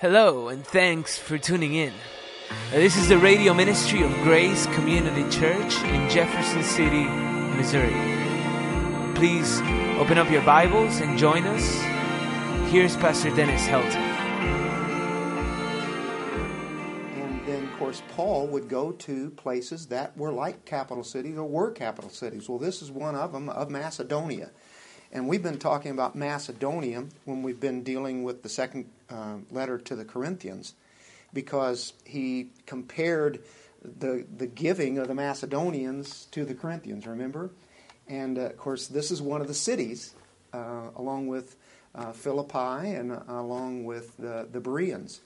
Hello, and thanks for tuning in. Uh, This is the radio ministry of Grace Community Church in Jefferson City, Missouri. Please open up your Bibles and join us. Here's Pastor Dennis Helton. And then, of course, Paul would go to places that were like capital cities or were capital cities. Well, this is one of them, of Macedonia. And we've been talking about Macedonia when we've been dealing with the second uh, letter to the Corinthians because he compared the, the giving of the Macedonians to the Corinthians, remember? And, uh, of course, this is one of the cities, uh, along with uh, Philippi and uh, along with the, the Bereans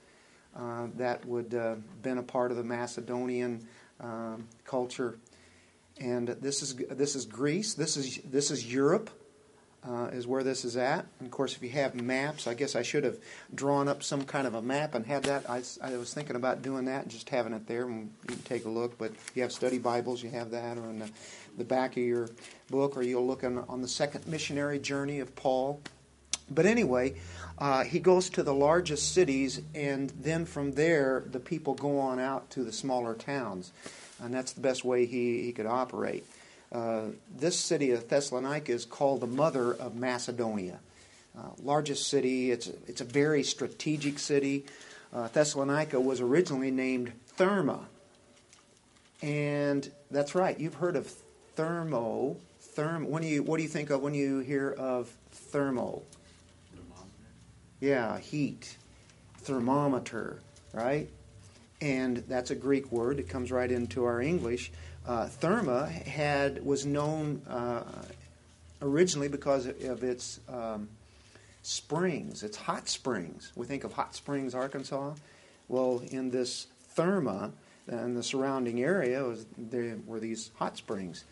uh, that would uh, been a part of the Macedonian um, culture. And this is this is Greece. This is this is Europe. Uh, is where this is at. And of course, if you have maps, I guess I should have drawn up some kind of a map and had that. I was thinking about doing that and just having it there, and you can take a look. But if you have study Bibles, you have that, or in the, the back of your book, or you'll look on, on the second missionary journey of Paul. But anyway, uh, he goes to the largest cities, and then from there, the people go on out to the smaller towns. And that's the best way he, he could operate. Uh, this city of Thessalonica is called the mother of Macedonia. Uh, largest city, it's, it's a very strategic city. Uh, Thessalonica was originally named Therma. And that's right, you've heard of thermo. Therm, when you, what do you think of when you hear of thermo? Yeah, heat, thermometer, right? And that's a Greek word. It comes right into our English. Uh, therma had was known uh, originally because of its um, springs, its hot springs. We think of Hot Springs, Arkansas. Well, in this therma and the surrounding area was there were these hot springs.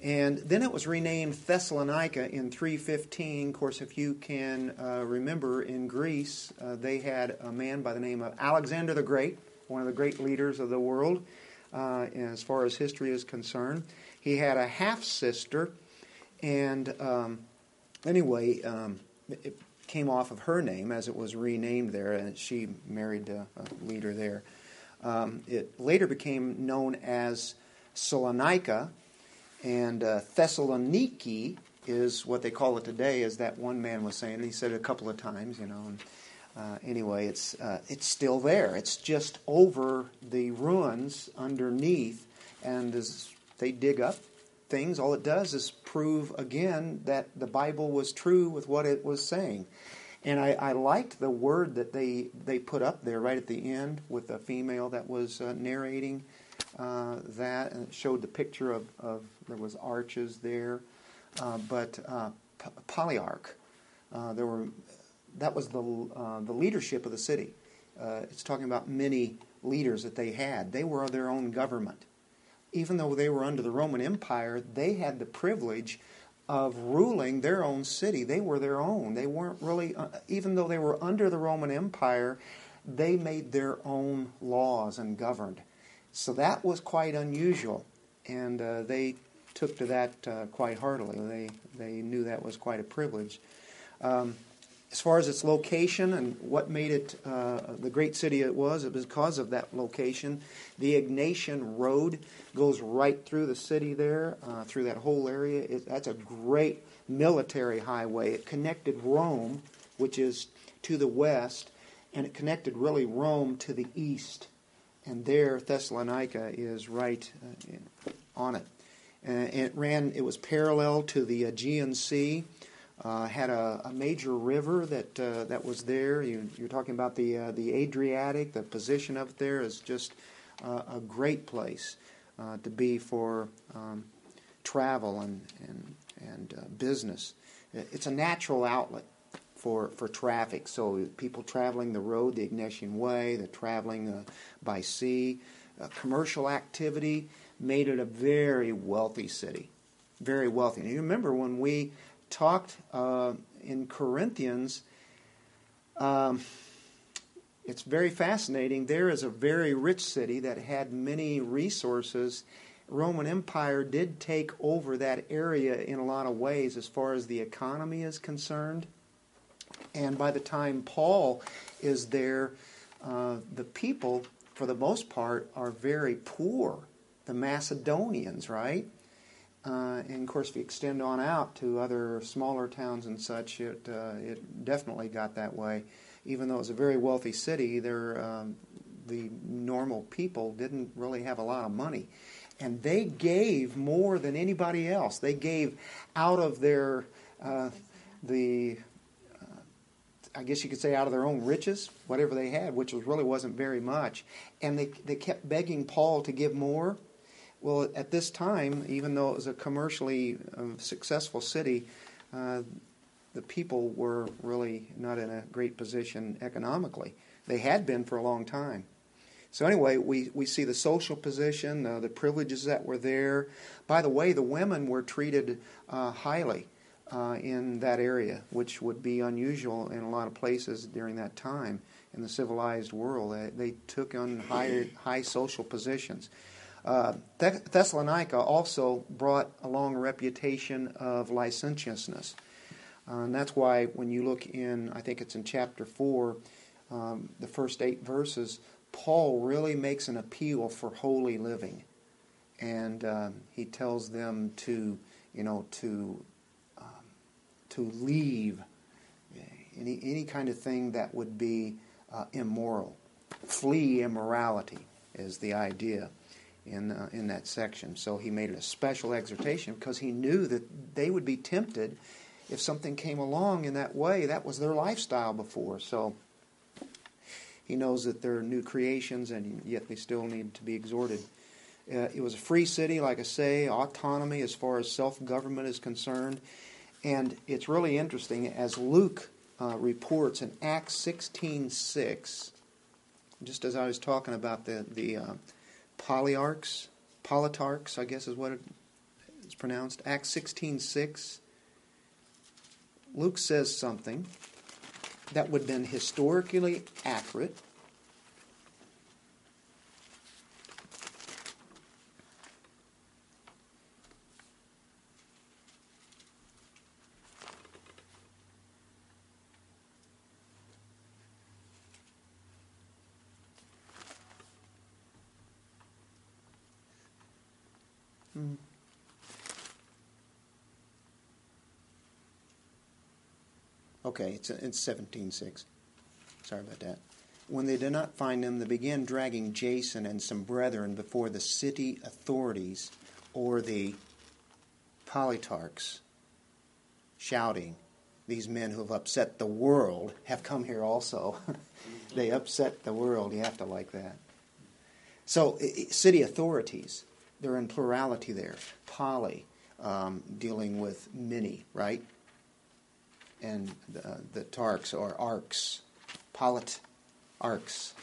And then it was renamed Thessalonica in 315. Of course, if you can uh, remember, in Greece, uh, they had a man by the name of Alexander the Great, one of the great leaders of the world uh, as far as history is concerned. He had a half sister, and um, anyway, um, it came off of her name as it was renamed there, and she married a, a leader there. Um, it later became known as Salonika, and uh, Thessaloniki is what they call it today, as that one man was saying. He said it a couple of times, you know. And, uh, anyway, it's uh, it's still there. It's just over the ruins underneath, and as they dig up things, all it does is prove again that the Bible was true with what it was saying. And I, I liked the word that they, they put up there right at the end with the female that was uh, narrating uh, that, and it showed the picture of, of there was arches there, uh, but polyarch. There were that was the uh, the leadership of the city. Uh, it's talking about many leaders that they had. They were their own government, even though they were under the Roman Empire. They had the privilege of ruling their own city. They were their own. They weren't really, uh, even though they were under the Roman Empire, they made their own laws and governed. So that was quite unusual, and uh, they took to that uh, quite heartily. They they knew that was quite a privilege. Um, as far as its location and what made it uh, the great city it was, it was because of that location. The Egnatian Road goes right through the city there, uh, through that whole area. It, that's a great military highway. It connected Rome, which is to the west, and it connected really Rome to the east. And there, Thessalonica is right uh, on it. Uh, it ran. It was parallel to the Aegean Sea. Uh, had a, a, major river that uh, that was there. You, are talking about the uh, the Adriatic. The position of it there is just uh, a great place uh, to be for um, travel and and and uh, business. It's a natural outlet for for traffic. So people traveling the road, the Egnatian Way, the traveling by sea, commercial activity made it a very wealthy city, very wealthy. And you remember when we talked uh, in Corinthians, um, it's very fascinating. There is a very rich city that had many resources. Roman Empire did take over that area in a lot of ways as far as the economy is concerned. And by the time Paul is there, uh, the people, for the most part, are very poor. The Macedonians, right? Uh, and of course, if you extend on out to other smaller towns and such, it uh, it definitely got that way. Even though it was a very wealthy city, there um, the normal people didn't really have a lot of money, and they gave more than anybody else. They gave out of their uh, the uh, I guess you could say out of their own riches, whatever they had, which was really wasn't very much, and they they kept begging Paul to give more well, at this time, even though it was a commercially um, successful city, uh, the people were really not in a great position economically. They had been for a long time. So, anyway, we, we see the social position, uh, the privileges that were there. By the way, the women were treated uh, highly uh, in that area, which would be unusual in a lot of places during that time in the civilized world. They, they took on high, high social positions. Uh, Thessalonica also brought along a reputation of licentiousness. Uh, and that's why when you look in, I think it's in chapter 4, um, the first eight verses, Paul really makes an appeal for holy living. And um, he tells them to, you know, to, um, to leave any, any kind of thing that would be uh, immoral. Flee immorality is the idea in, uh, in that section. So he made it a special exhortation because he knew that they would be tempted if something came along in that way. That was their lifestyle before. So he knows that they're new creations and yet they still need to be exhorted. Uh, it was a free city, like I say, autonomy as far as self government is concerned. And it's really interesting as Luke uh, reports in Acts 16:6, just as I was talking about the the uh, polyarchs, politarchs, I guess is what it's pronounced. Acts 16:6. Luke says something that would have been historically accurate. Mm. Okay, it's, it's 17.6. Sorry about that. When they did not find him, they began dragging Jason and some brethren before the city authorities or the politarchs, shouting, These men who have upset the world have come here also. they upset the world. You have to like that. So, city authorities they're in plurality there. Poly, um, dealing with many, right? And the, the tarks or arcs, polit arcs.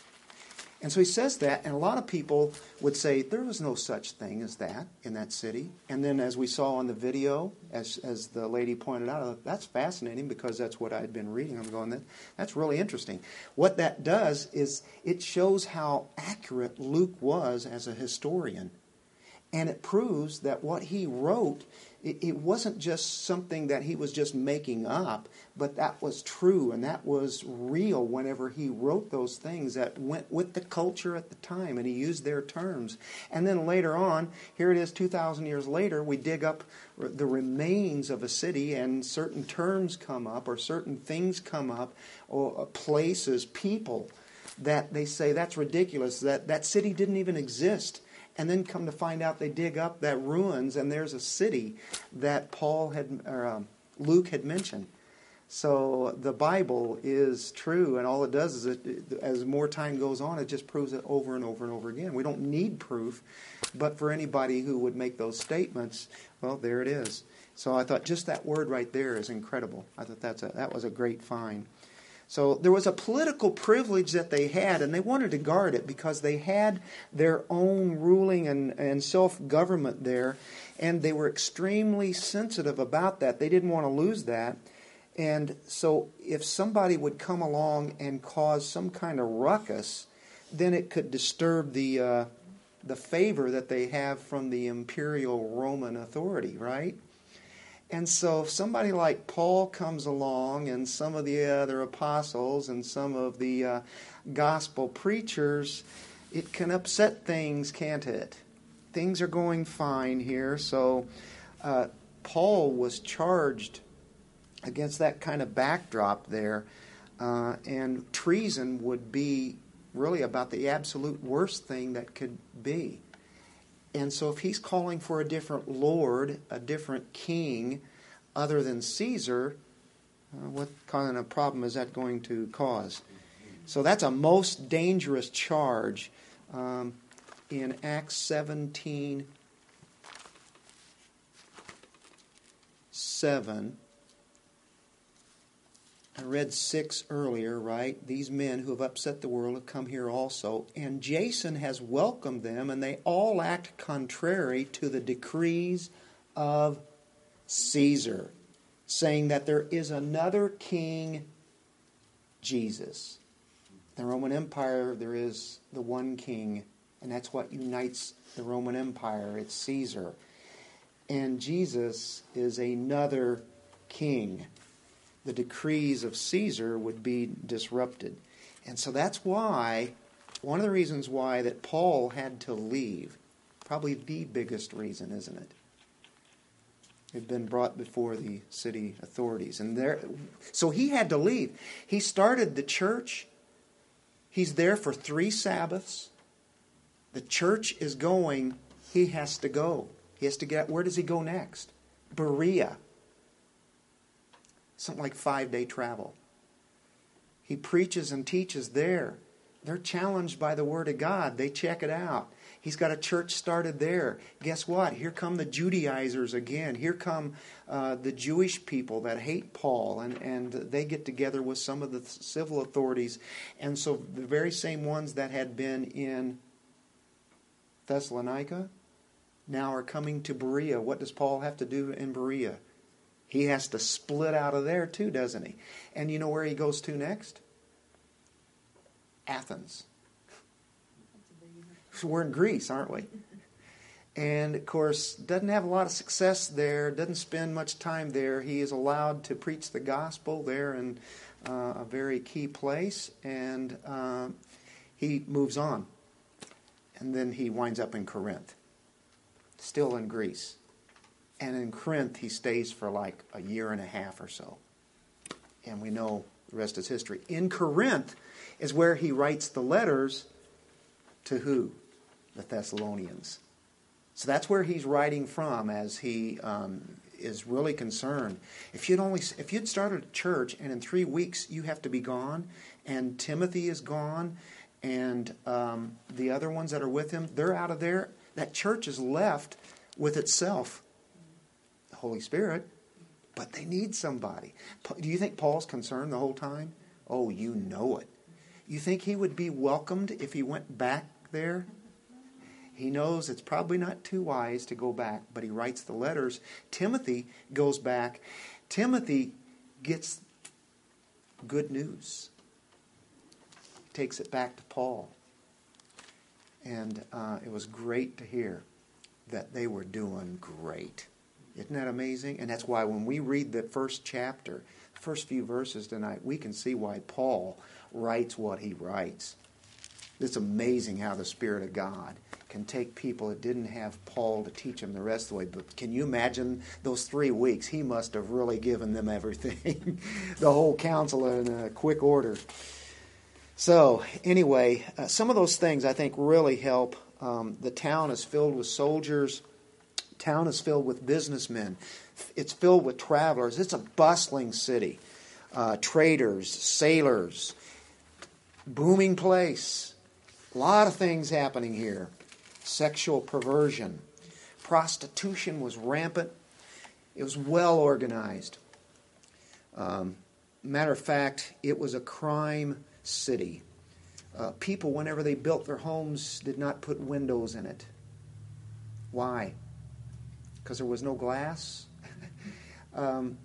And so he says that, and a lot of people would say there was no such thing as that in that city. And then, as we saw on the video, as, as the lady pointed out, that's fascinating because that's what I had been reading. I'm going, that, that's really interesting. What that does is it shows how accurate Luke was as a historian and it proves that what he wrote, it, it, wasn't just something that he was just making up, but that was true and that was real whenever he wrote those things that went with the culture at the time and he used their terms. And then later on, here it is 2,000 years later, we dig up the remains of a city and certain terms come up or certain things come up or uh, places, people that they say that's ridiculous, that that city didn't even exist and then come to find out they dig up that ruins and there's a city that Paul had or um, Luke had mentioned. So the Bible is true, and all it does is, it, as more time goes on, it just proves it over and over and over again. We don't need proof, but for anybody who would make those statements, well, there it is. So I thought just that word right there is incredible. I thought that's a, that was a great find. So there was a political privilege that they had, and they wanted to guard it because they had their own ruling and, and self government there, and they were extremely sensitive about that. They didn't want to lose that. And so if somebody would come along and cause some kind of ruckus, then it could disturb the, uh, the favor that they have from the imperial Roman authority, right? And so if somebody like Paul comes along and some of the other apostles and some of the uh, gospel preachers, it can upset things, can't it? Things are going fine here. So uh, Paul was charged against that kind of backdrop there. Uh, and treason would be really about the absolute worst thing that could be. And so, if he's calling for a different Lord, a different king, other than Caesar, uh, what kind of problem is that going to cause? So, that's a most dangerous charge. Um, in Acts 17 7, I read six earlier, right? These men who have upset the world have come here also. And Jason has welcomed them, and they all act contrary to the decrees of Caesar, saying that there is another king, Jesus. The Roman Empire, there is the one king, and that's what unites the Roman Empire. It's Caesar. And Jesus is another king the decrees of Caesar would be disrupted. And so that's why, one of the reasons why that Paul had to leave, probably the biggest reason, isn't it? He'd been brought before the city authorities. And there so he had to leave. He started the church. He's there for three Sabbaths. The church is going, he has to go. He has to get where does he go next? Berea something like five day travel. He preaches and teaches there. They're challenged by the Word of God. They check it out. He's got a church started there. Guess what? Here come the Judaizers again. Here come uh, the Jewish people that hate Paul, and, and they get together with some of the civil authorities. And so the very same ones that had been in Thessalonica now are coming to Berea. What does Paul have to do in Berea? He has to split out of there too, doesn't he? And you know where he goes to next? Athens. So we're in Greece, aren't we? And of course, doesn't have a lot of success there, doesn't spend much time there. He is allowed to preach the gospel there in uh, a very key place, and uh, he moves on. And then he winds up in Corinth, still in Greece. And in Corinth, he stays for like a year and a half or so. And we know the rest is history. In Corinth is where he writes the letters to who? The Thessalonians. So that's where he's writing from as he um, is really concerned. If you'd only if you'd started a church and in three weeks you have to be gone, and Timothy is gone, and um, the other ones that are with him, they're out of there. That church is left with itself. Holy Spirit, but they need somebody. Do you think Paul's concerned the whole time? Oh, you know it. You think he would be welcomed if he went back there? He knows it's probably not too wise to go back, but he writes the letters. Timothy goes back. Timothy gets good news, takes it back to Paul. And uh, it was great to hear that they were doing great. Isn't that amazing? And that's why when we read the first chapter, the first few verses tonight, we can see why Paul writes what he writes. It's amazing how the Spirit of God can take people that didn't have Paul to teach them the rest of the way. But can you imagine those three weeks? He must have really given them everything, the whole counsel in a quick order. So, anyway, uh, some of those things I think really help. Um, the town is filled with soldiers town is filled with businessmen, it's filled with travelers. It's a bustling city. Uh, traders, sailors, booming place. A lot of things happening here. Sexual perversion. Prostitution was rampant. It was well organized. Um, matter of fact, it was a crime city. Uh, people, whenever they built their homes, did not put windows in it. Why? Because there was no glass. um,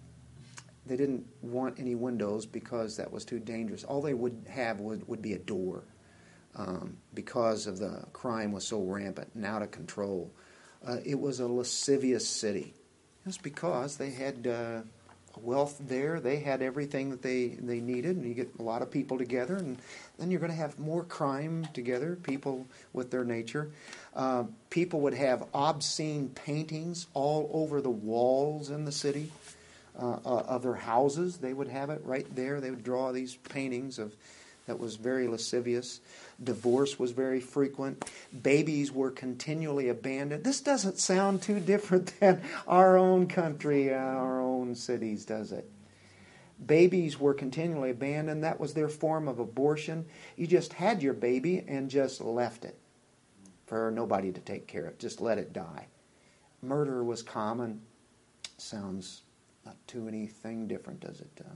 they didn't want any windows because that was too dangerous. All they would have would, would be a door um, because of the crime was so rampant and out of control. Uh, it was a lascivious city. It's because they had uh, wealth there. They had everything that they, they needed, and you get a lot of people together, and then you're going to have more crime together, people with their nature. Uh, people would have obscene paintings all over the walls in the city uh, uh, of their houses. They would have it right there. They would draw these paintings of that was very lascivious. Divorce was very frequent. Babies were continually abandoned. This doesn't sound too different than our own country, uh, our own cities, does it? Babies were continually abandoned. That was their form of abortion. You just had your baby and just left it for nobody to take care of. Just let it die. Murder was common. Sounds not too anything different, does it? Uh,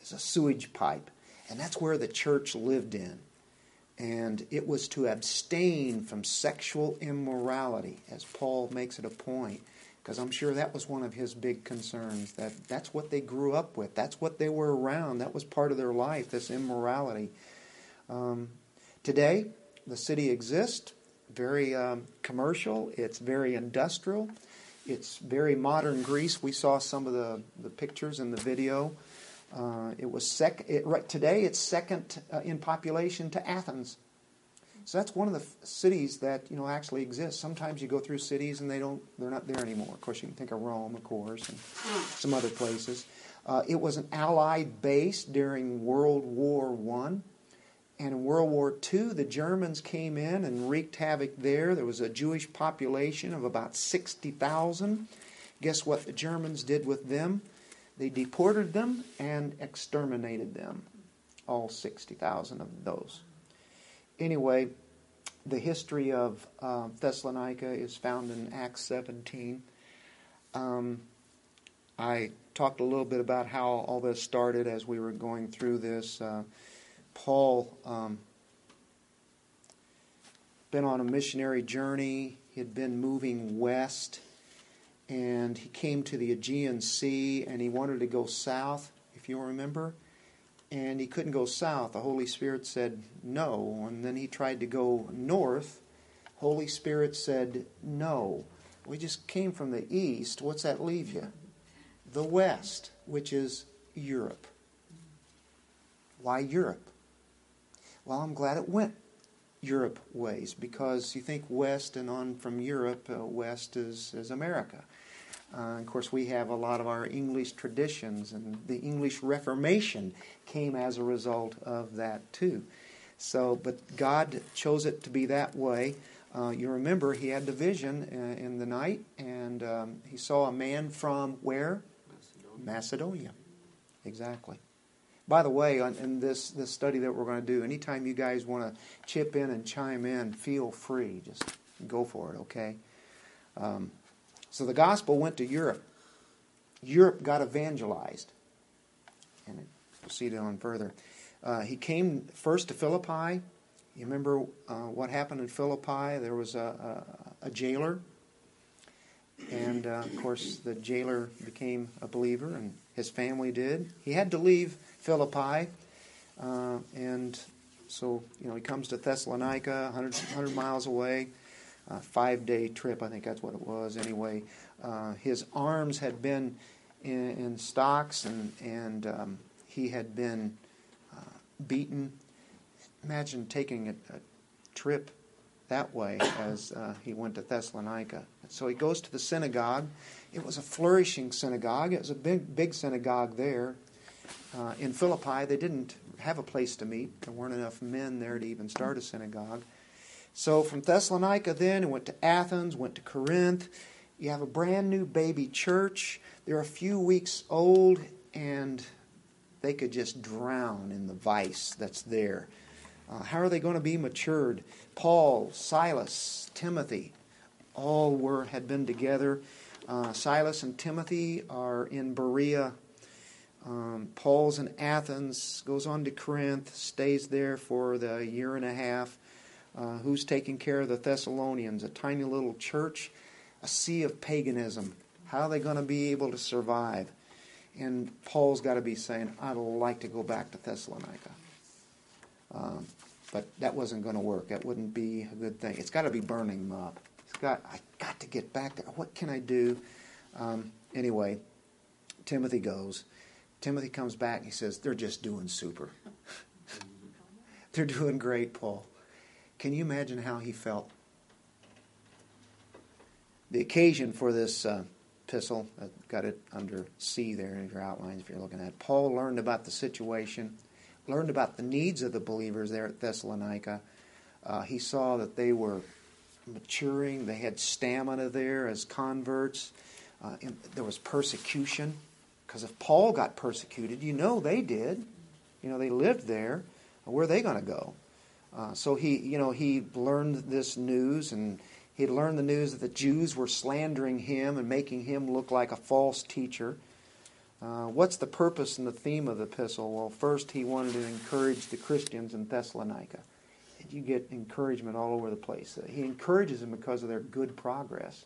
a sewage pipe, and that's where the church lived in and it was to abstain from sexual immorality, as Paul makes it a point, because I'm sure that was one of his big concerns. That that's what they grew up with. That's what they were around. That was part of their life. This immorality. Um, today, the city exists. Very um, commercial. It's very industrial. It's very modern Greece. We saw some of the, the pictures in the video. Uh, it was sec- it, right, today it's second uh, in population to Athens. So that's one of the f- cities that you know actually exists. Sometimes you go through cities and they don't they're not there anymore. Of course, you can think of Rome, of course, and some other places. Uh, it was an Allied base during World War One, and in World War Two, the Germans came in and wreaked havoc there. There was a Jewish population of about sixty thousand. Guess what the Germans did with them? They deported them and exterminated them, all 60,000 of those. Anyway, the history of uh, Thessalonica is found in Acts 17. Um, I talked a little bit about how all this started as we were going through this. Uh, Paul um, been on a missionary journey. He had been moving west and he came to the Aegean Sea and he wanted to go south, if you remember. And he couldn't go south. The Holy Spirit said no. And then he tried to go north. Holy Spirit said no. We just came from the east. What's that leave you? The west, which is Europe. Why Europe? Well, I'm glad it went Europe ways because you think west and on from Europe, uh, west is, is America. Uh, of course, we have a lot of our English traditions, and the English Reformation came as a result of that too. So, but God chose it to be that way. Uh, you remember he had the vision uh, in the night, and um, he saw a man from where? Macedonia. Macedonia. Exactly. By the way, on, in this, this study that we're going to do, anytime you guys want to chip in and chime in, feel free. Just go for it, okay? Um, so the gospel went to Europe. Europe got evangelized. And it on further. Uh, he came first to Philippi. You remember uh, what happened in Philippi? There was a, a, a jailer. And uh, of course, the jailer became a believer, and his family did. He had to leave Philippi. Uh, and so, you know, he comes to Thessalonica, 100, 100 miles away uh, five day trip. I think that's what it was. Anyway, uh, his arms had been in, in stocks and, and um, he had been uh, beaten. Imagine taking a, a, trip that way as uh, he went to Thessalonica. So he goes to the synagogue. It was a flourishing synagogue, it was a big, big synagogue there. Uh, in Philippi, they didn't have a place to meet. There weren't enough men there to even start a synagogue. So from Thessalonica, then, it went to Athens, went to Corinth. You have a brand new baby church. They're a few weeks old, and they could just drown in the vice that's there. Uh, how are they going to be matured? Paul, Silas, Timothy, all were had been together. Uh, Silas and Timothy are in Berea. Um, Paul's in Athens, goes on to Corinth, stays there for the year and a half. Uh, who's taking care of the Thessalonians? A tiny little church, a sea of paganism. How are they going to be able to survive? And Paul's got to be saying, I'd like to go back to Thessalonica. Um, but that wasn't going to work. That wouldn't be a good thing. It's got to be burning them up. It's got, I got to get back there. What can I do? Um, anyway, Timothy goes. Timothy comes back and he says, They're just doing super. They're doing great, Paul. Can you imagine how he felt? The occasion for this uh, epistle, I've got it under C there in your outlines if you're looking at it. Paul learned about the situation, learned about the needs of the believers there at Thessalonica. Uh, he saw that they were maturing, they had stamina there as converts. Uh, there was persecution, because if Paul got persecuted, you know they did. You know, they lived there. Where are they going to go? Uh, so he, you know, he learned this news, and he learned the news that the Jews were slandering him and making him look like a false teacher. Uh, what's the purpose and the theme of the epistle? Well, first, he wanted to encourage the Christians in Thessalonica. You get encouragement all over the place. He encourages them because of their good progress.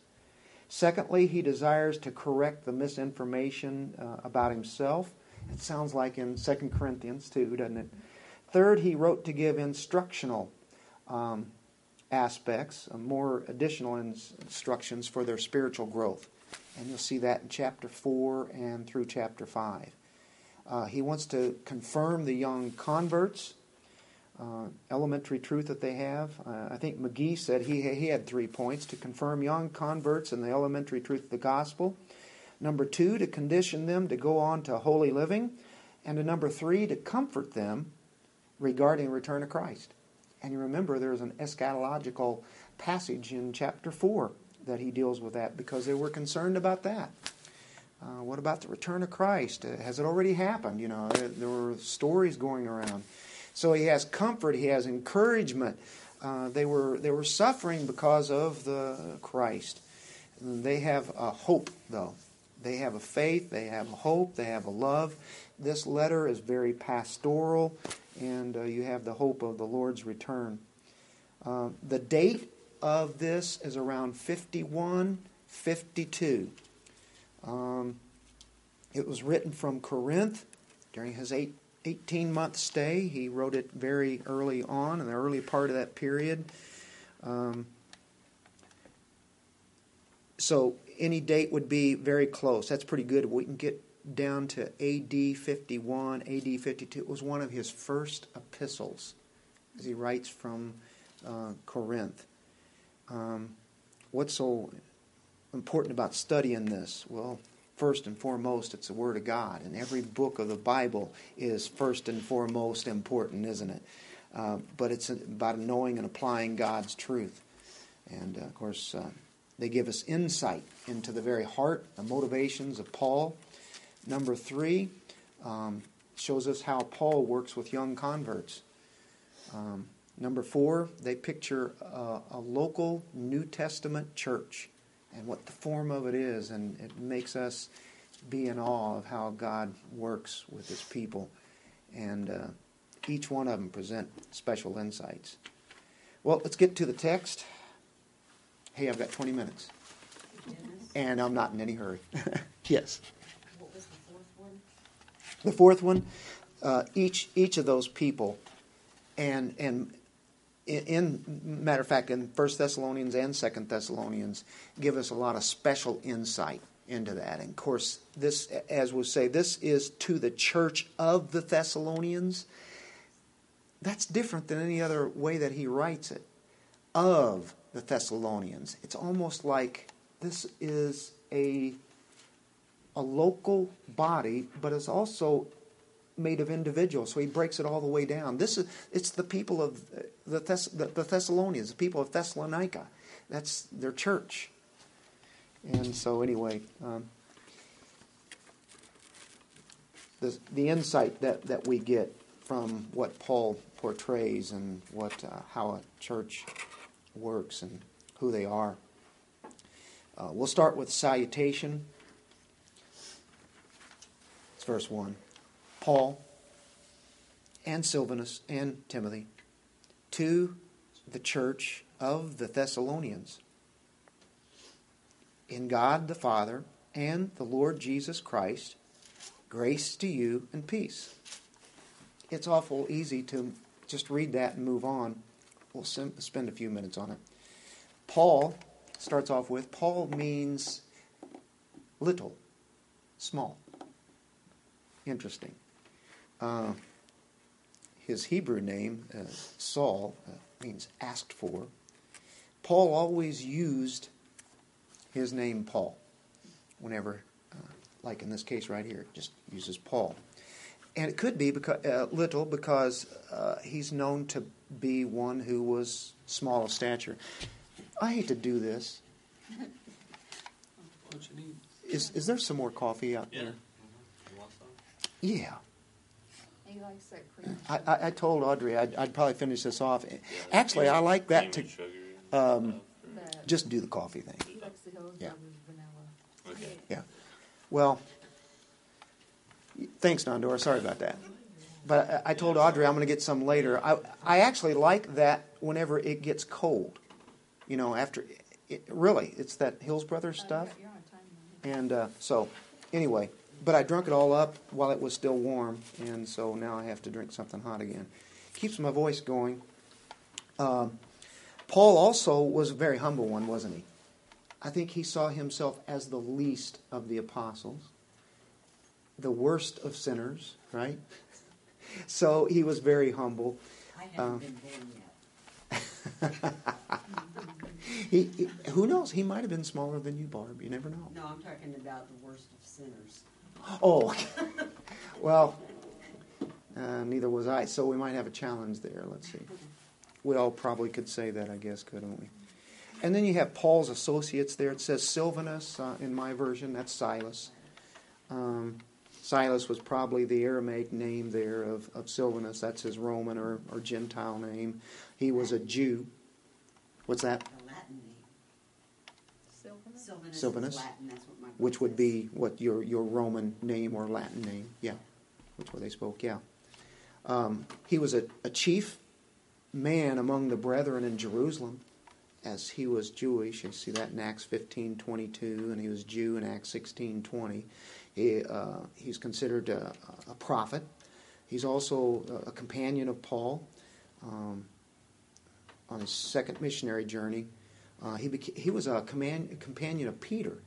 Secondly, he desires to correct the misinformation uh, about himself. It sounds like in 2 Corinthians 2, doesn't it? Third, he wrote to give instructional um, aspects, uh, more additional instructions for their spiritual growth. And you'll see that in chapter 4 and through chapter 5. Uh, he wants to confirm the young converts, uh, elementary truth that they have. Uh, I think McGee said he, he had three points to confirm young converts in the elementary truth of the gospel. Number two, to condition them to go on to holy living. And to number three, to comfort them regarding return of Christ. And you remember there's an eschatological passage in chapter 4 that he deals with that because they were concerned about that. Uh, what about the return of Christ? Uh, has it already happened? You know, there, there, were stories going around. So he has comfort, he has encouragement. Uh, they were they were suffering because of the Christ. And they have a hope, though. They have a faith, they have a hope, they have a love. This letter is very pastoral and uh, you have the hope of the Lord's return. Uh, the date of this is around 51, 52. Um, it was written from Corinth during his eight, 18 month stay. He wrote it very early on, in the early part of that period. Um, so any date would be very close. That's pretty good. We can get down to AD 51, AD 52. It was one of his first epistles as he writes from uh, Corinth. Um, what's so important about studying this? Well, first and foremost, it's the Word of God, and every book of the Bible is first and foremost important, isn't it? Uh, but it's about knowing and applying God's truth. And uh, of course, uh, they give us insight into the very heart, the motivations of Paul Number three um, shows us how Paul works with young converts. Um, number four, they picture a, a, local New Testament church and what the form of it is, and it makes us be in awe of how God works with his people. And uh, each one of them present special insights. Well, let's get to the text. Hey, I've got 20 minutes. And I'm not in any hurry. yes. The fourth one, uh, each each of those people, and and in, in, matter of fact, in First Thessalonians and Second Thessalonians, give us a lot of special insight into that. And of course, this, as we say, this is to the church of the Thessalonians. That's different than any other way that he writes it. Of the Thessalonians, it's almost like this is a a local body, but it's also made of individuals. So he breaks it all the way down. This is it's the people of the, Thess, the, the Thessalonians, the people of Thessalonica. That's their church. And so anyway, um, the the insight that that we get from what Paul portrays and what uh, how a church works and who they are. Uh, we'll start with salutation verse 1. Paul and Silvanus and Timothy to the church of the Thessalonians. In God the Father and the Lord Jesus Christ, grace to you and peace. It's awful easy to just read that and move on. We'll spend a few minutes on it. Paul starts off with Paul means little small. Interesting. Uh, his Hebrew name, uh, Saul, uh, means asked for. Paul always used his name Paul whenever, uh, like in this case right here, just uses Paul. And it could be because, uh, little because uh, he's known to be one who was small of stature. I hate to do this. What you need? Is, is there some more coffee out Yeah. there? Mm-hmm. You want some? Yeah. He likes that cream. I, I, I told Audrey I'd, I'd probably finish this off. Actually, I like that to Cream and sugar um, and stuff, But just do the coffee thing. he likes the Hills Yeah. Vanilla. Okay. Yeah. Well, thanks, Nandor. Sorry about that. But I, I told Audrey I'm going to get some later. I, I actually like that whenever it gets cold. You know, after it, really, it's that Hills Brothers Oh, stuff. You're on time. man. And uh, so, anyway, but I drunk it all up while it was still warm, and so now I have to drink something hot again. Keeps my voice going. Um, Paul also was a very humble one, wasn't he? I think he saw himself as the least of the apostles, the worst of sinners, right? So he was very humble. I haven't Um, been born yet. He, he, who knows? He might have been smaller than you, Barb. You never know. No, I'm talking about the worst of sinners. Oh, well, uh, neither was I. So we might have a challenge there. Let's see. We all probably could say that, I guess, couldn't we? And then you have Paul's associates there. It says Silvanus uh, in my version. That's Silas. Um, Silas was probably the Aramaic name there of, of Silvanus. That's his Roman or, or Gentile name. He was a Jew. What's that? The Latin. Sylvanus? Sylvanus, Sylvanus? is Latin. That's what my Which would be what your your Roman name or Latin name, yeah, which way they spoke, yeah. Um, he was a, a chief man among the brethren in Jerusalem, as he was Jewish. You see that in Acts fifteen twenty two, and he was Jew in Acts sixteen twenty. He, uh, he's considered a, a prophet. He's also a, a companion of Paul um, on his second missionary journey. Uh, he, he was a command, companion of Peter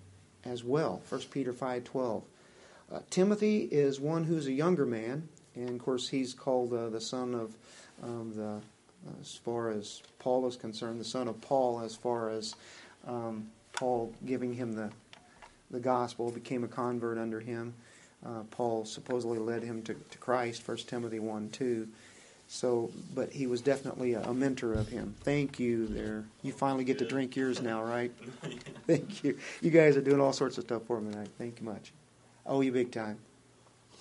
as well. 1 Peter 5.12. Uh, Timothy is one who's a younger man, and of course he's called uh, the son of um, the, as far as Paul is concerned, the son of Paul as far as um, Paul giving him the, the gospel, became a convert under him. Uh, Paul supposedly led him to, to Christ, 1 Timothy 1 2. So, but he was definitely a, a mentor of him. Thank you there. You finally get to drink yours now, right? Thank you. You guys are doing all sorts of stuff for me tonight. Thank you much. Oh, you big time.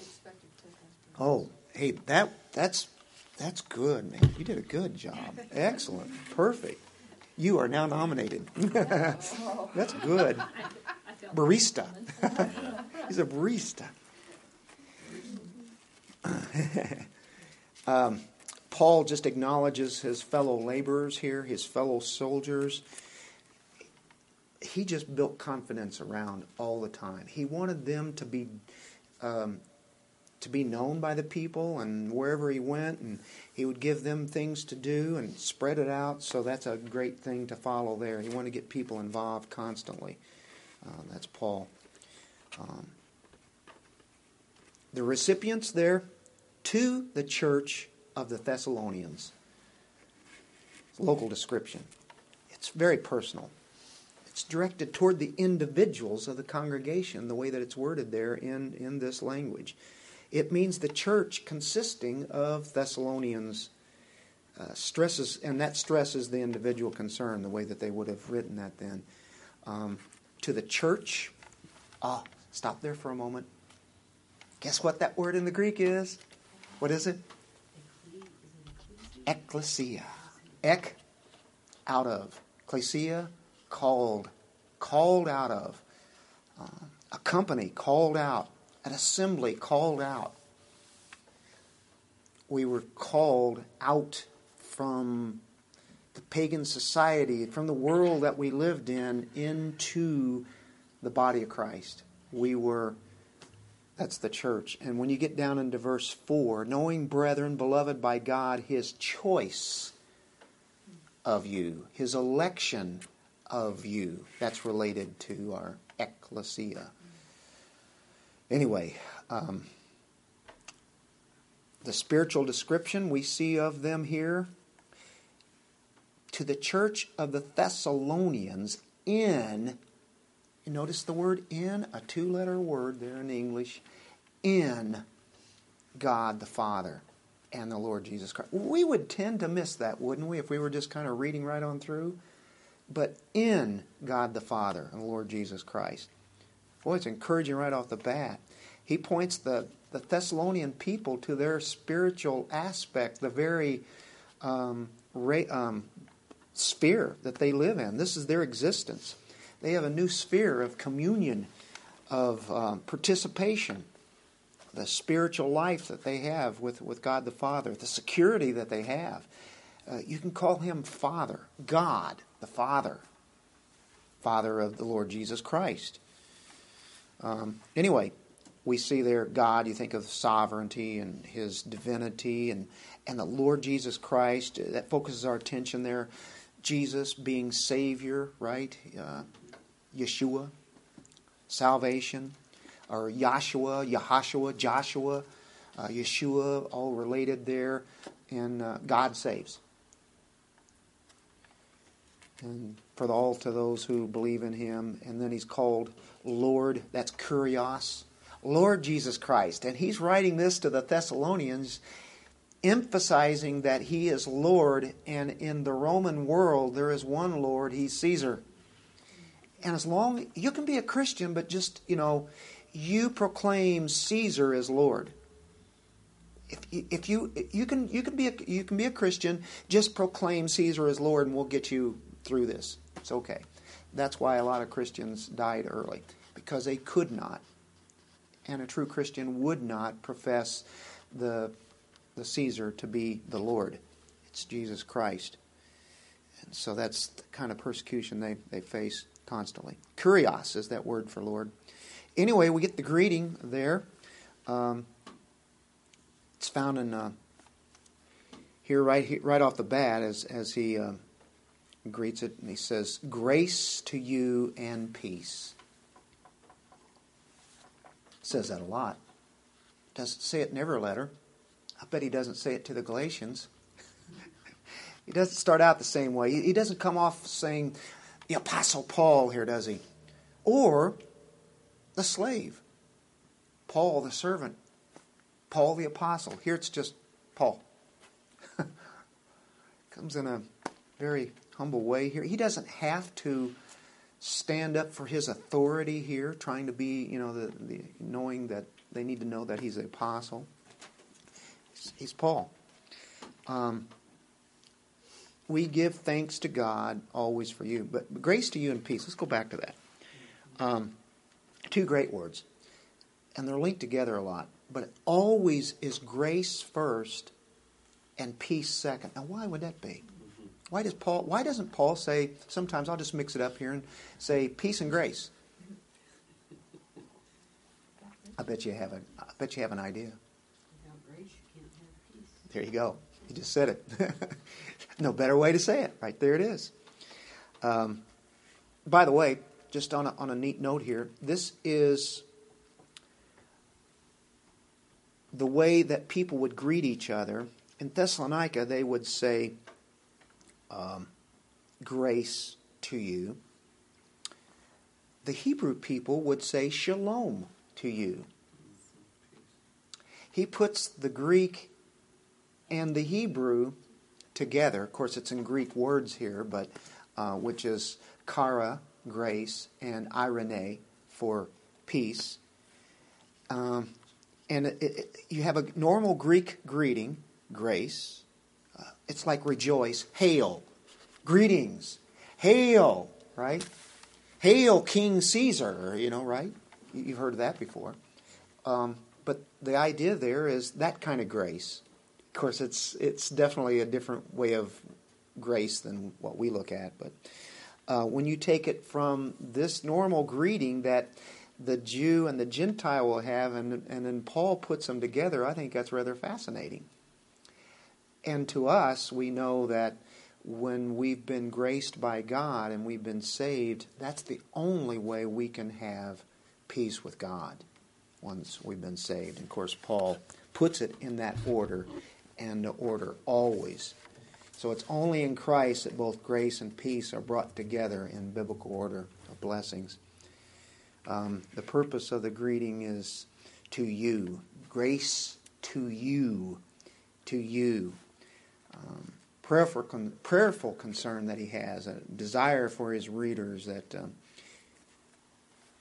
Expected to take us. Oh, hey, that that's that's good, man. You did a good job. Excellent. Perfect. You are now nominated. that's good. Barista. He's a barista. um, Paul just acknowledges his fellow laborers here, his fellow soldiers. He just built confidence around all the time. He wanted them to be um, to be known by the people, and wherever he went, and he would give them things to do and spread it out. So that's a great thing to follow there. He wanted to get people involved constantly. Uh, that's Paul. Um, the recipients there to the church of the Thessalonians. Local description. It's very personal. It's directed toward the individuals of the congregation, the way that it's worded there in, in this language. It means the church consisting of Thessalonians uh, stresses, and that stresses the individual concern, the way that they would have written that then. Um, to the church, ah, stop there for a moment. Guess what that word in the Greek is? What is it? Ecclesia. Ek, out of. Ecclesia, called. Called out of. Uh, a company called out. An assembly called out. We were called out from the pagan society, from the world that we lived in, into the body of Christ. We were that's the church. And when you get down into verse 4, knowing, brethren, beloved by God, his choice of you, his election of you, that's related to our ecclesia. Anyway, um, the spiritual description we see of them here to the church of the Thessalonians in, notice the word in, a two letter word there in English, in God the Father and the Lord Jesus Christ. We would tend to miss that, wouldn't we, if we were just kind of reading right on through? But in God the Father and the Lord Jesus Christ. Boy, it's encouraging right off the bat. He points the, the Thessalonian people to their spiritual aspect, the very um, ra- um, sphere that they live in. This is their existence. They have a new sphere of communion, of um, participation, the spiritual life that they have with, with God the Father, the security that they have. Uh, you can call him Father, God, the Father, Father of the Lord Jesus Christ. Um, anyway, we see there God, you think of sovereignty and his divinity and, and the Lord Jesus Christ. That focuses our attention there. Jesus being Savior, right? Uh, Yeshua, salvation, or Yahshua, Yahashua, Joshua, uh, Yeshua, all related there. And uh, God saves. And for all to those who believe in him. And then he's called Lord. That's Kurios. Lord Jesus Christ. And he's writing this to the Thessalonians, emphasizing that he is Lord. And in the Roman world, there is one Lord, he's Caesar. And as long you can be a Christian, but just, you know, you proclaim Caesar as Lord. If you, if you you can you can be a, you can be a Christian, just proclaim Caesar as Lord, and we'll get you through this. It's okay. That's why a lot of Christians died early because they could not, and a true Christian would not profess the the Caesar to be the Lord. It's Jesus Christ, and so that's the kind of persecution they they face constantly. Kurios is that word for Lord. Anyway, we get the greeting there. Um, it's found in uh, here right here, right off the bat as as he uh, greets it, and he says, "Grace to you and peace." Says that a lot. Doesn't say it in every letter. I bet he doesn't say it to the Galatians. he doesn't start out the same way. He doesn't come off saying the Apostle Paul here, does he? Or the slave, Paul the servant, Paul the apostle. Here it's just Paul. Comes in a very humble way here. He doesn't have to stand up for his authority here, trying to be, you know, the, the knowing that they need to know that he's the apostle. He's, he's Paul. Um, we give thanks to God always for you, but grace to you and peace. Let's go back to that. Um, two great words, and they're linked together a lot. But it always is grace first and peace second. Now, why would that be? Why does Paul? Why doesn't Paul say? Sometimes I'll just mix it up here and say peace and grace. I bet you have a. I bet you have an idea. Without grace, you can't have peace. There you go. You just said it. no better way to say it. Right there it is. Um, by the way, just on a, on a neat note here, this is the way that people would greet each other. In Thessalonica, they would say, um, grace to you. The Hebrew people would say shalom to you. He puts the Greek and the Hebrew together. Of course, it's in Greek words here, but uh, which is kara, grace, and irene for peace. Um, and it, it, you have a normal Greek greeting, grace. Uh, it's like rejoice, hail, greetings, hail, right? Hail, King Caesar, you know, right? You've heard of that before. Um, but the idea there is that kind of grace. Of course, it's it's definitely a different way of grace than what we look at. But uh, when you take it from this normal greeting that the Jew and the Gentile will have, and, and then Paul puts them together, I think that's rather fascinating. And to us, we know that when we've been graced by God and we've been saved, that's the only way we can have peace with God. once we've been saved. And of course, Paul puts it in that order and the order always. So it's only in Christ that both grace and peace are brought together in biblical order of blessings. Um, the purpose of the greeting is to you. Grace to you. To you. Um, prayerful, con- prayerful concern that he has, a desire for his readers that um,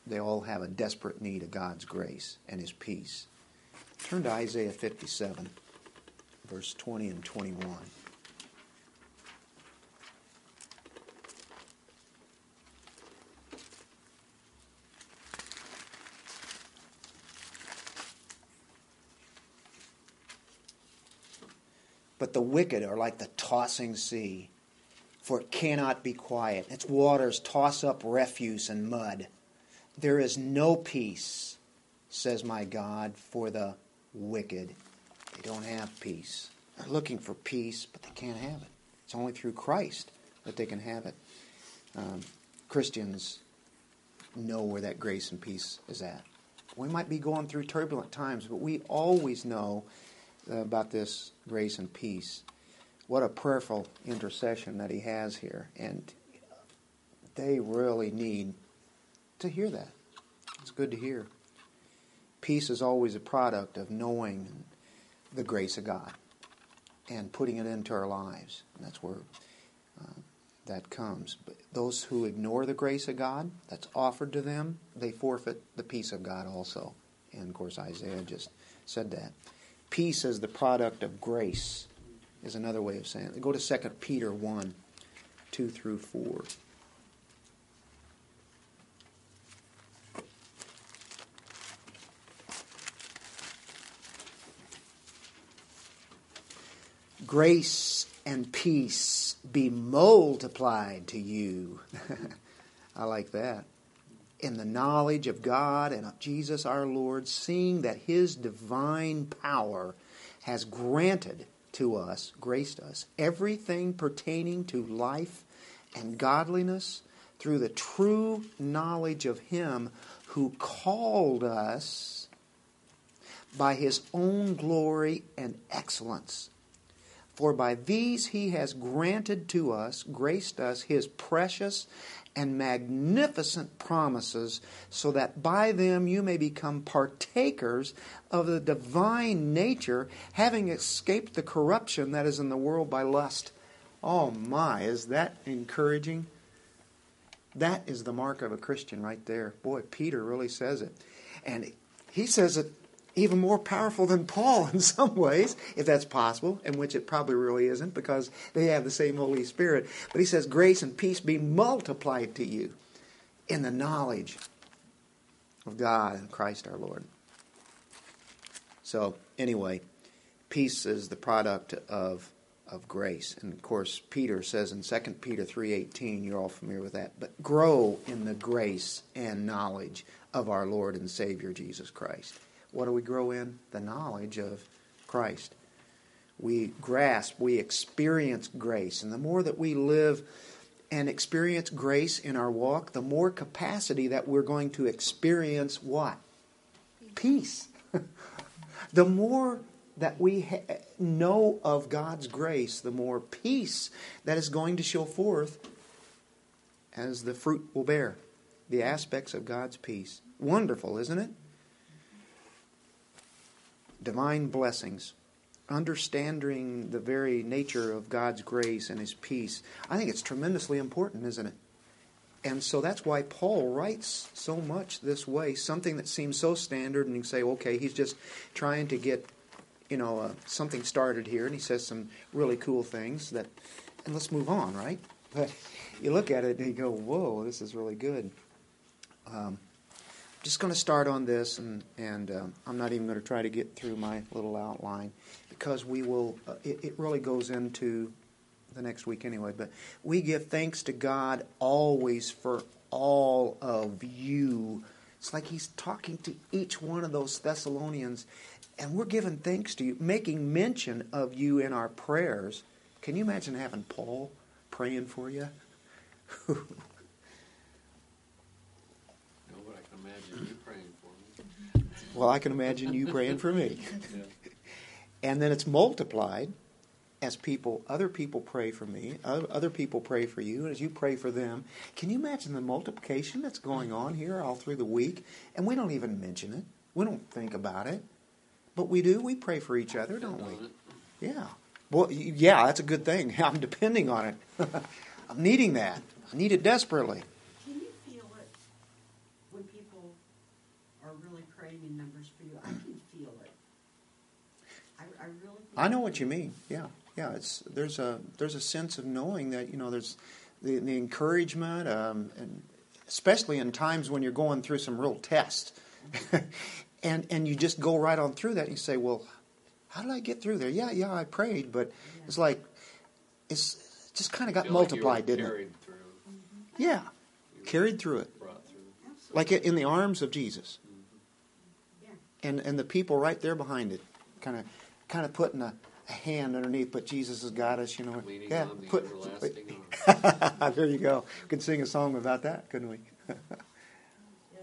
they all have a desperate need of God's grace and his peace. Turn to Isaiah 57, verse 20 and 21. But the wicked are like the tossing sea, for it cannot be quiet. Its waters toss up refuse and mud. There is no peace, says my God, for the wicked. They don't have peace. They're looking for peace, but they can't have it. It's only through Christ that they can have it. Um, Christians know where that grace and peace is at. We might be going through turbulent times, but we always know about this grace and peace. What a prayerful intercession that he has here. And they really need to hear that. It's good to hear. Peace is always a product of knowing the grace of God and putting it into our lives. And that's where uh, that comes. But those who ignore the grace of God that's offered to them, they forfeit the peace of God also. And of course, Isaiah just said that. Peace is the product of grace is another way of saying it. Go to 2 Peter 1 2 through 4. Grace and peace be multiplied to you. I like that in the knowledge of God and of Jesus our Lord, seeing that His divine power has granted to us, graced us, everything pertaining to life and godliness through the true knowledge of Him who called us by His own glory and excellence. For by these He has granted to us, graced us, His precious and magnificent promises, so that by them you may become partakers of the divine nature, having escaped the corruption that is in the world by lust. Oh my, is that encouraging? That is the mark of a Christian right there. Boy, Peter really says it. And he says it even more powerful than Paul in some ways, if that's possible, in which it probably really isn't because they have the same Holy Spirit. But he says, Grace and peace be multiplied to you in the knowledge of God and Christ our Lord. So, anyway, peace is the product of of grace. And of course, Peter says in 2 Peter 3:18, you're all familiar with that, but grow in the grace and knowledge of our Lord and Savior Jesus Christ. What do we grow in? The knowledge of Christ. We grasp, we experience grace. And the more that we live and experience grace in our walk, the more capacity that we're going to experience what? Peace. the more that we ha- know of God's grace, the more peace that is going to show forth as the fruit will bear. The aspects of God's peace. Wonderful, isn't it? Divine blessings, understanding the very nature of God's grace and His peace, I think it's tremendously important, isn't it? And so that's why Paul writes so much this way, something that seems so standard, and you say, okay, he's just trying to get, you know, uh, something started here, and he says some really cool things that, and let's move on, right? But you look at it and you go, whoa, this is really good. Um, just going to start on this, and, and uh, I'm not even going to try to get through my little outline because we will, uh, it, it really goes into the next week anyway. But we give thanks to God always for all of you. It's like he's talking to each one of those Thessalonians, and we're giving thanks to you, making mention of you in our prayers. Can you imagine having Paul praying for you? Well, I can imagine you praying for me. And then it's multiplied as people, other people pray for me, other people pray for you, and as you pray for them. Can you imagine the multiplication that's going on here all through the week? And we don't even mention it. We don't think about it. But we do. We pray for each other, don't we? Yeah. Well, yeah, that's a good thing. I'm depending on it. I'm needing that. I need it desperately. Can you feel it when people are really praying in numbers for you? I can feel it. I, I really. I know what you mean. Yeah, yeah. It's there's a there's a sense of knowing that you know there's the the encouragement, um, and especially in times when you're going through some real tests, and and you just go right on through that. and You say, well, how did I get through there? Yeah, yeah, I prayed, but it's like it's it just kind of got Feel like multiplied, didn't it? carried through, Yeah, carried through it, brought through. Like in the arms of Jesus, Yeah. And and the people right there behind it, kind of kind of putting a, a hand underneath. But Jesus has got us, you know. Leaning yeah, on the put, everlasting arm. there you go. We could sing a song about that, couldn't we? Yeah,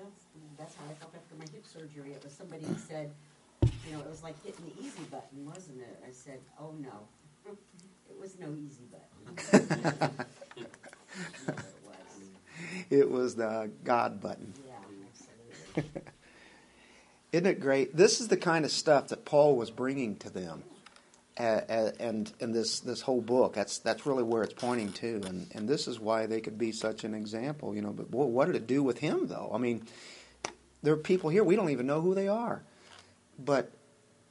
that's how I felt after my hip surgery. It was somebody who said, you know, it was like hitting the easy button, wasn't it? I said, oh no, it was no easy button. It was. it was the God button. Yeah, absolutely. Isn't it great? This is the kind of stuff that Paul was bringing to them, uh, and and this this whole book. That's that's really where it's pointing to, and and this is why they could be such an example. You know, but boy, what did it do with him though? I mean, there are people here we don't even know who they are, but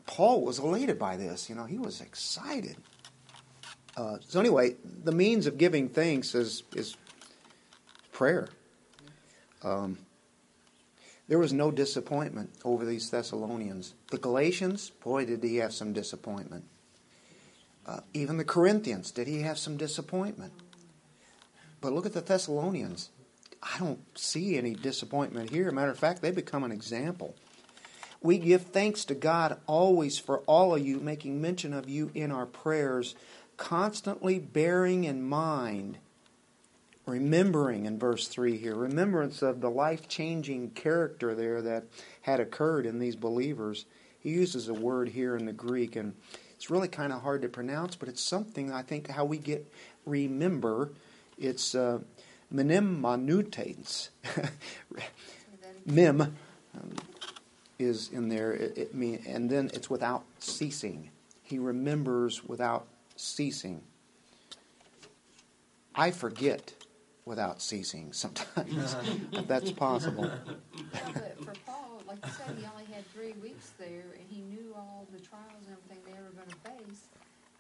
Paul was elated by this. You know, he was excited. Uh, so anyway, the means of giving thanks is is prayer. Um, there was no disappointment over these Thessalonians. The Galatians, boy, did he have some disappointment. Uh, even the Corinthians, did he have some disappointment? But look at the Thessalonians. I don't see any disappointment here. Matter of fact, they become an example. We give thanks to God always for all of you, making mention of you in our prayers, constantly bearing in mind remembering in verse 3 here, remembrance of the life changing character there that had occurred in these believers. He uses a word here in the Greek, and it's really kind of hard to pronounce, but it's something I think how we get remember. It's uh, manutes. Mem um, is in there. It, it mean, and then it's without ceasing. He remembers without ceasing. I forget without ceasing sometimes. if that's possible. Well, but for Paul, like you said, he only had three weeks there, and he knew all the trials and everything they were going to face.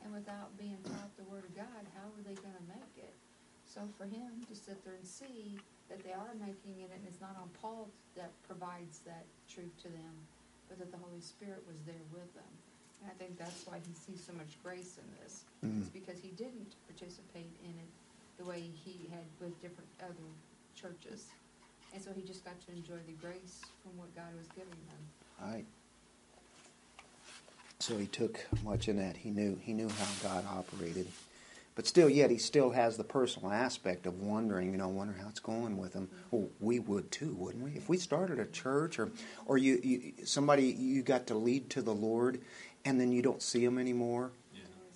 And without being taught the Word of God, how were they going to make it? So for him to sit there and see that they are making it, and it's not on Paul that provides that truth to them, but that the Holy Spirit was there with them. And I think that's why he sees so much grace in this. Mm. It's because he didn't participate in it the way he had with different other churches. And so he just got to enjoy the grace from what God was giving them. Right. So he took much in that. He knew he knew how God operated. But still, yet he still has the personal aspect of wondering, you know, wondering how it's going with him. Mm-hmm. Well, we would too, wouldn't we? If we started a church, or, or you, you somebody you got to lead to the Lord, and then you don't see him anymore,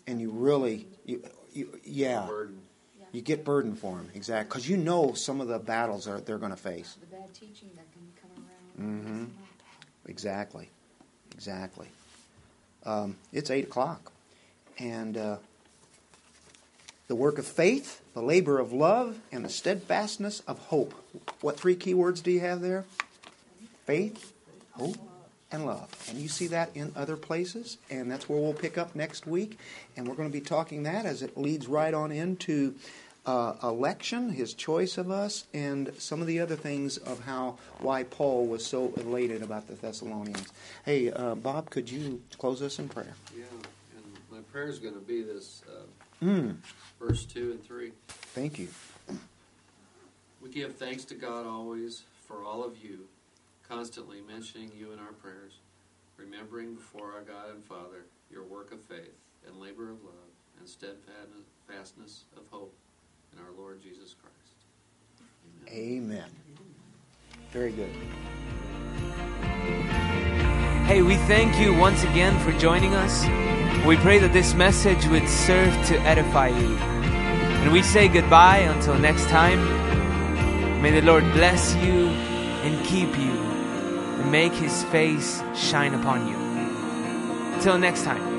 and you really, you, you yeah, Burden. You get burdened for them, exactly, because you know some of the battles are they're going to face. The bad teaching that can come around. Mhm. up. Exactly, exactly. Um, it's eight o'clock, and uh, the work of faith, the labor of love, and the steadfastness of hope. What three key words do you have there? Faith, hope, and love. And you see that in other places, and that's where we'll pick up next week. And we're going to be talking that as it leads right on into uh, election, his choice of us, and some of the other things of how why Paul was so elated about the Thessalonians. Hey, uh, Bob, could you close us in prayer? Yeah, and my prayer is going to be this uh, Mm, verse 2 and 3. thank you. We give thanks to God always for all of you, constantly mentioning you in our prayers, remembering before our God and Father your work of faith and labor of love and steadfastness of hope in our Lord Jesus Christ. Amen. Amen. Very good. Hey, we thank you once again for joining us. We pray that this message would serve to edify you. And we say goodbye until next time. May the Lord bless you and keep you and make his face shine upon you. Till next time.